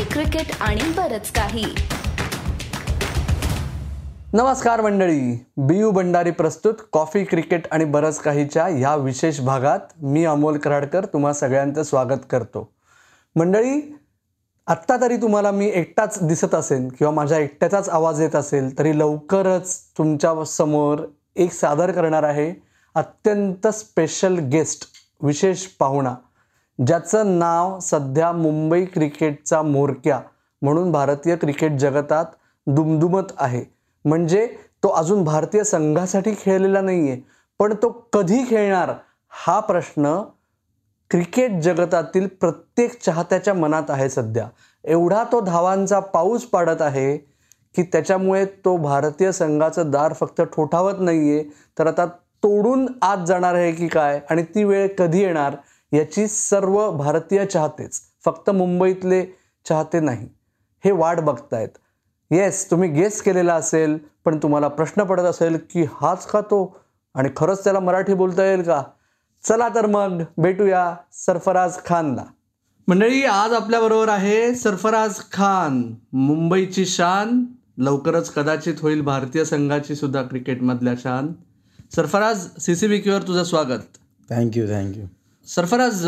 Coffee cricket आणि बरच काही. नमस्कार मंडळी. बियू भंडारी प्रस्तुत कॉफी क्रिकेट आणि बरंच काहीच्या ह्या विशेष भागात मी अमोल कराडकर तुम्हा सगळ्यांचं स्वागत करतो. मंडळी आत्ता तरी तुम्हाला मी एकटाच दिसत असेल किंवा माझ्या एकट्याचाच आवाज येत असेल तरी लवकरच तुमच्यासमोर एक सादर करणार आहे अत्यंत स्पेशल गेस्ट विशेष पाहुणा. ज्याचं नाव सध्या मुंबई क्रिकेटचा मोरक्या म्हणून भारतीय क्रिकेट जगतात दुमदुमत आहे. म्हणजे तो अजून भारतीय संघासाठी खेळलेला नाही आहे पण तो कधी खेळणार हा प्रश्न क्रिकेट जगतातील प्रत्येक चाहत्याच्या मनात आहे सध्या. एवढा तो धावांचा पाऊस पाडत आहे की त्याच्यामुळे तो भारतीय संघाचं दार फक्त ठोठावत नाही आहे तर आता तोडून आत जाणार आहे की काय? आणि ती वेळ कधी येणार? याची सर्व भारतीय चाहतेच फक्त मुंबईतले चाहते नाही. हे वाट बघतायत. येस तुम्ही गेस केलेला असेल पण तुम्हाला प्रश्न पडत असेल की हाच का तो? आणि खरंच त्याला मराठी बोलता येईल का? चला तर मग भेटूया सरफराज खानला. मंडळी आज आपल्याबरोबर आहे सरफराज खान. मुंबईची शान लवकरच कदाचित होईल भारतीय संघाची सुद्धा क्रिकेटमधल्या शान. सरफराज सी सी बी क्यूवर तुझं स्वागत. थँक्यू थँक्यू सरफराज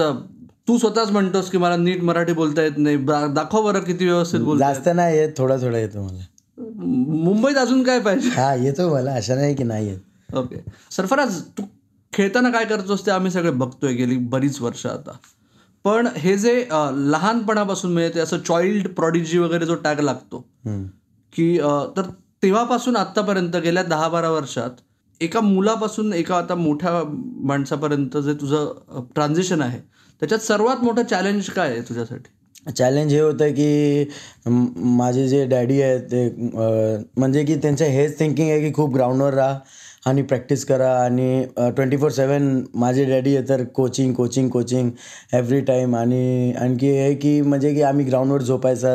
तू स्वतःच म्हणतोस की मला नीट मराठी बोलता येत नाही. दाखव बरं किती व्यवस्थित बोलता जास्त नाही येत थोडा थोडा येतो मला. मुंबईत अजून काय पाहिजे? हा येतो मला अशा नाही की नाही येत. ओके. सरफराज तू खेळताना काय करतोस ते आम्ही सगळे बघतोय गेली बरीच वर्ष आता. पण हे जे लहानपणापासून म्हणजे ते असं चाइल्ड प्रॉडिजी वगैरे जो टॅग लागतो. की तर तेव्हापासून आत्तापर्यंत गेल्या दहा बारा वर्षात एका मुलापासून एका आता मोठ्या माणसापर्यंत जे तुझं ट्रान्झिशन आहे त्याच्यात सर्वात मोठं चॅलेंज काय आहे तुझ्यासाठी? चॅलेंज हे होतं की माझे जे डॅडी आहेत ते म्हणजे की त्यांचं हेच थिंकिंग आहे की खूप ग्राउंडवर राहा. आणि प्रॅक्टिस करा आणि ट्वेंटी फोर सेवन माझे डॅडी आहे तर coaching coaching coaching every time आणि आणखी हे की म्हणजे की आम्ही ग्राउंडवर झोपायचा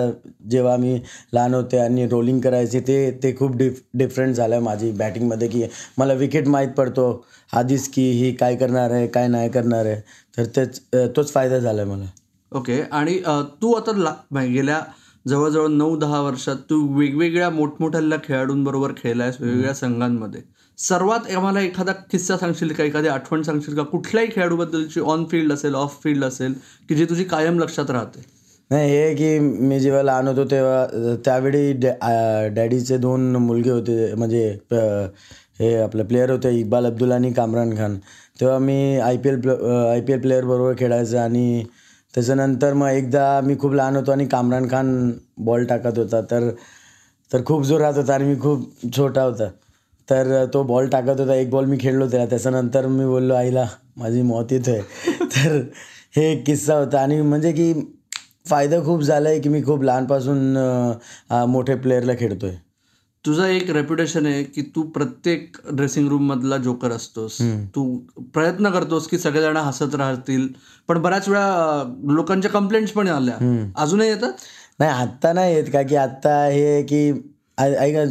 जेव्हा आम्ही लहान होते आणि रोलिंग करायचे ते ते खूप डिफ डिफरंट झालं आहे माझी बॅटिंगमध्ये की मला विकेट माहीत पडतो आधीच की ही काय करणार आहे काय नाही करणार आहे. तर तेच तोच फायदा झाला आहे मला. ओके. आणि तू आता ला गेल्या जवळजवळ नऊ दहा वर्षात तू वेगवेगळ्या मोठमोठ्या खेळाडूंबरोबर खेळलायस वेगवेगळ्या संघांमध्ये. सर्वात आम्हाला एखादा किस्सा सांगशील का? एखादी आठवण सांगशील का? कुठल्याही खेळाडूबद्दलची ऑन फील्ड असेल ऑफ फील्ड असेल की जी तुझी कायम लक्षात राहते? नाही हे की मी जेव्हा लहान होतो तेव्हा त्यावेळी डॅ डॅडीचे दोन मुलगे होते म्हणजे हे आपले प्लेयर होते इक्बाल अब्दुल आणि कामरान खान. तेव्हा मी I P L I P L प्लेअरबरोबर खेळायचं आणि त्याच्यानंतर मग एकदा मी खूप लहान होतो आणि कामरान खान बॉल टाकत होता. तर तर खूप जोरात होता आणि मी खूप छोटा होता. तर तो बॉल टाकत होता. एक बॉल मी खेळलो त्याला. त्याच्यानंतर मी बोललो आईला माझी मौत येतोय तर हे एक किस्सा होता. आणि म्हणजे की फायदा खूप झाला आहे की मी खूप लहानपासून मोठे प्लेअरला खेळतोय. तुझं एक रेप्युटेशन आहे की तू प्रत्येक ड्रेसिंग रूम मधला जोकर असतोस. तू प्रयत्न करतोस की सगळेजण हसत राहतील. पण बऱ्याच वेळा लोकांच्या कंप्लेंट्स पण आल्या. अजूनही येतात? नाही आत्ता नाही येत. का की आत्ता हे आहे की ऐका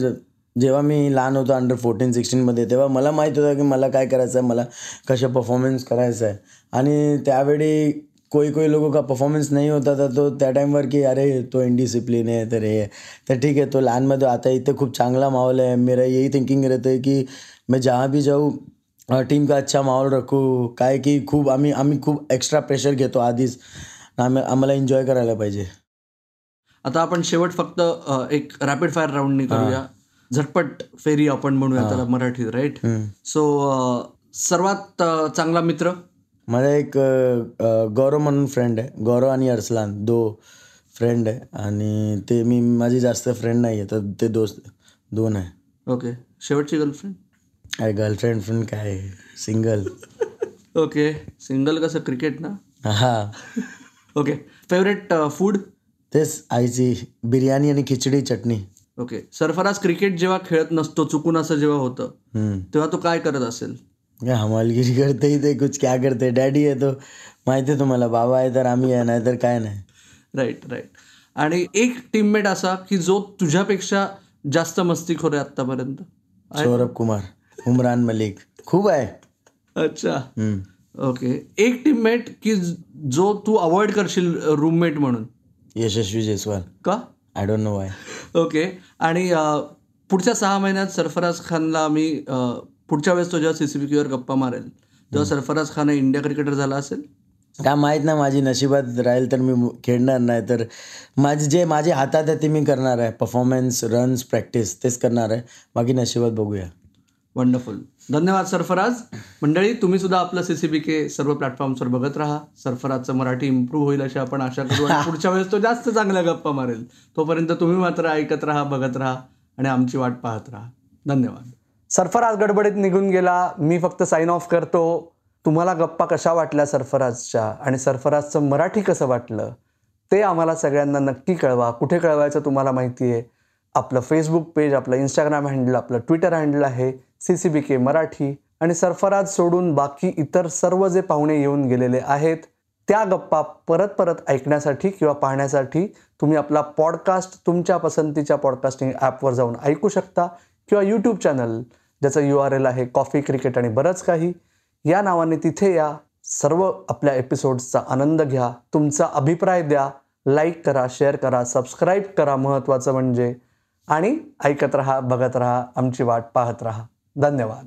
जेव्हा मी लहान होतो अंडर फोर्टीन सिक्स्टीनमध्ये तेव्हा मला माहीत होतं की मला काय करायचं आहे मला कशा परफॉर्मन्स करायचं आहे आणि त्यावेळी कोई कोई लोगों का परफॉर्मन्स नहीं होता था तो त्या टाईमवर की अरे तो इनडिसिप्लिन आहे तर हे आहे. तर ठीक आहे तो लहानमध्ये आता इथे खूप चांगला माहोल है मेरा यही थिंकिंग रहता है की मैं जहाँ भी जाऊँ टीम का अच्छा माहोल रखू. काय की खूप आम्ही आम्ही खूप एक्स्ट्रा प्रेशर घेतो आधीच. आम्ही आम्हाला एन्जॉय करायला पाहिजे. आता आपण शेवट फक्त एक रॅपिड फायर राऊंडनी करूया. झटपट फेरी आपण म्हणूया त्याला मराठीत राईट सो सर्वात चांगला मित्र? माझा एक गौरव म्हणून फ्रेंड आहे. गौरव आणि अर्सलान दो फ्रेंड आहे. आणि ते मी माझी जास्त फ्रेंड नाही आहे तर ते दोस्त दोन आहे. ओके शेवटची गर्लफ्रेंड अरे गर्लफ्रेंड फ्रेंड काय? सिंगल ओके सिंगल कसं? क्रिकेट ना? हा. ओके फेवरेट फूड तेच आईची बिर्याणी आणि खिचडी चटणी. ओके. सरफराज क्रिकेट जेव्हा खेळत नसतो चुकून असं जेव्हा होतं. तेव्हा तो काय करत असेल? हमालगिरी करते ही ते कुछ क्या करते? डॅडी आहे तो. माहिती आहे तुम्हाला बाबा आहे तर आम्ही आहे नाही तर काय नाही. राईट राईट आणि एक टीममेट असा की जो तुझ्यापेक्षा जास्त मस्तीखोर आहे? आतापर्यंत सौरभ कुमार उमरान मलिक. खूप आहे. अच्छा. ओके. एक टीममेट की ज- जो तू अवॉइड करशील रूममेट म्हणून. यशस्वी जयस्वाल. का? I don't know why okay. आणि पुढच्या सहा महिन्यात सरफराज खानला आम्ही पुढच्या वेळेस तो जेव्हा सी सी बी वर गप्पा मारेल तेव्हा सरफराज खान हे इंडिया क्रिकेटर झाला असेल? काय माहीत नाही माझी नशिबात राहील तर मी मु- खेळणार नाही तर माझे जे माझे हातात आहे ते मी करणार आहे. परफॉर्मन्स रन्स प्रॅक्टिस तेच करणार आहे. बाकी नशिबात बघूया. वंडरफुल धन्यवाद सरफराज. मंडळी तुम्ही सुद्धा आपलं सी सी बी के सर्व प्लॅटफॉर्म्सवर बघत राहा. सरफराजचं मराठी इम्प्रूव्ह होईल अशी आपण आशा करू. आणि पुढच्या वेळेस तो जास्त चांगल्या गप्पा मारेल. तोपर्यंत तुम्ही मात्र ऐकत राहा बघत राहा आणि आमची वाट पाहत राहा. धन्यवाद. सरफराज गडबडीत निघून गेला. मी फक्त साईन ऑफ करतो. तुम्हाला गप्पा कशा वाटल्या सरफराजच्या? आणि सरफराजचं मराठी कसं वाटलं? ते आम्हाला सगळ्यांना नक्की कळवा. कुठे कळवायचं तुम्हाला माहिती आहे आपलं फेसबुक पेज आपलं इंस्टाग्राम हँडल आपलं ट्विटर हँडल आहे C C B K Marathi. आणि सरफराज सोडून बाकी इतर सर्व जे पाहुणे येऊन गेलेले आहेत त्या गप्पा परत परत ऐकण्यासाठी किंवा पाहण्यासाठी तुम्ही आपला पॉडकास्ट तुमच्या पसंतीच्या पॉडकास्टिंग ॲपवर जाऊन ऐकू शकता किंवा यूट्यूब चॅनल ज्याचं यू आर एल आहे कॉफी क्रिकेट आणि बरंच काही. या नावाने तिथे या सर्व आपल्या एपिसोड्सचा आनंद घ्या तुमचा अभिप्राय द्या लाईक करा शेअर करा सबस्क्राईब करा महत्त्वाचं म्हणजे. आणि ऐकत रहा बघत रहा आमची वाट पाहत रहा. धन्यवाद.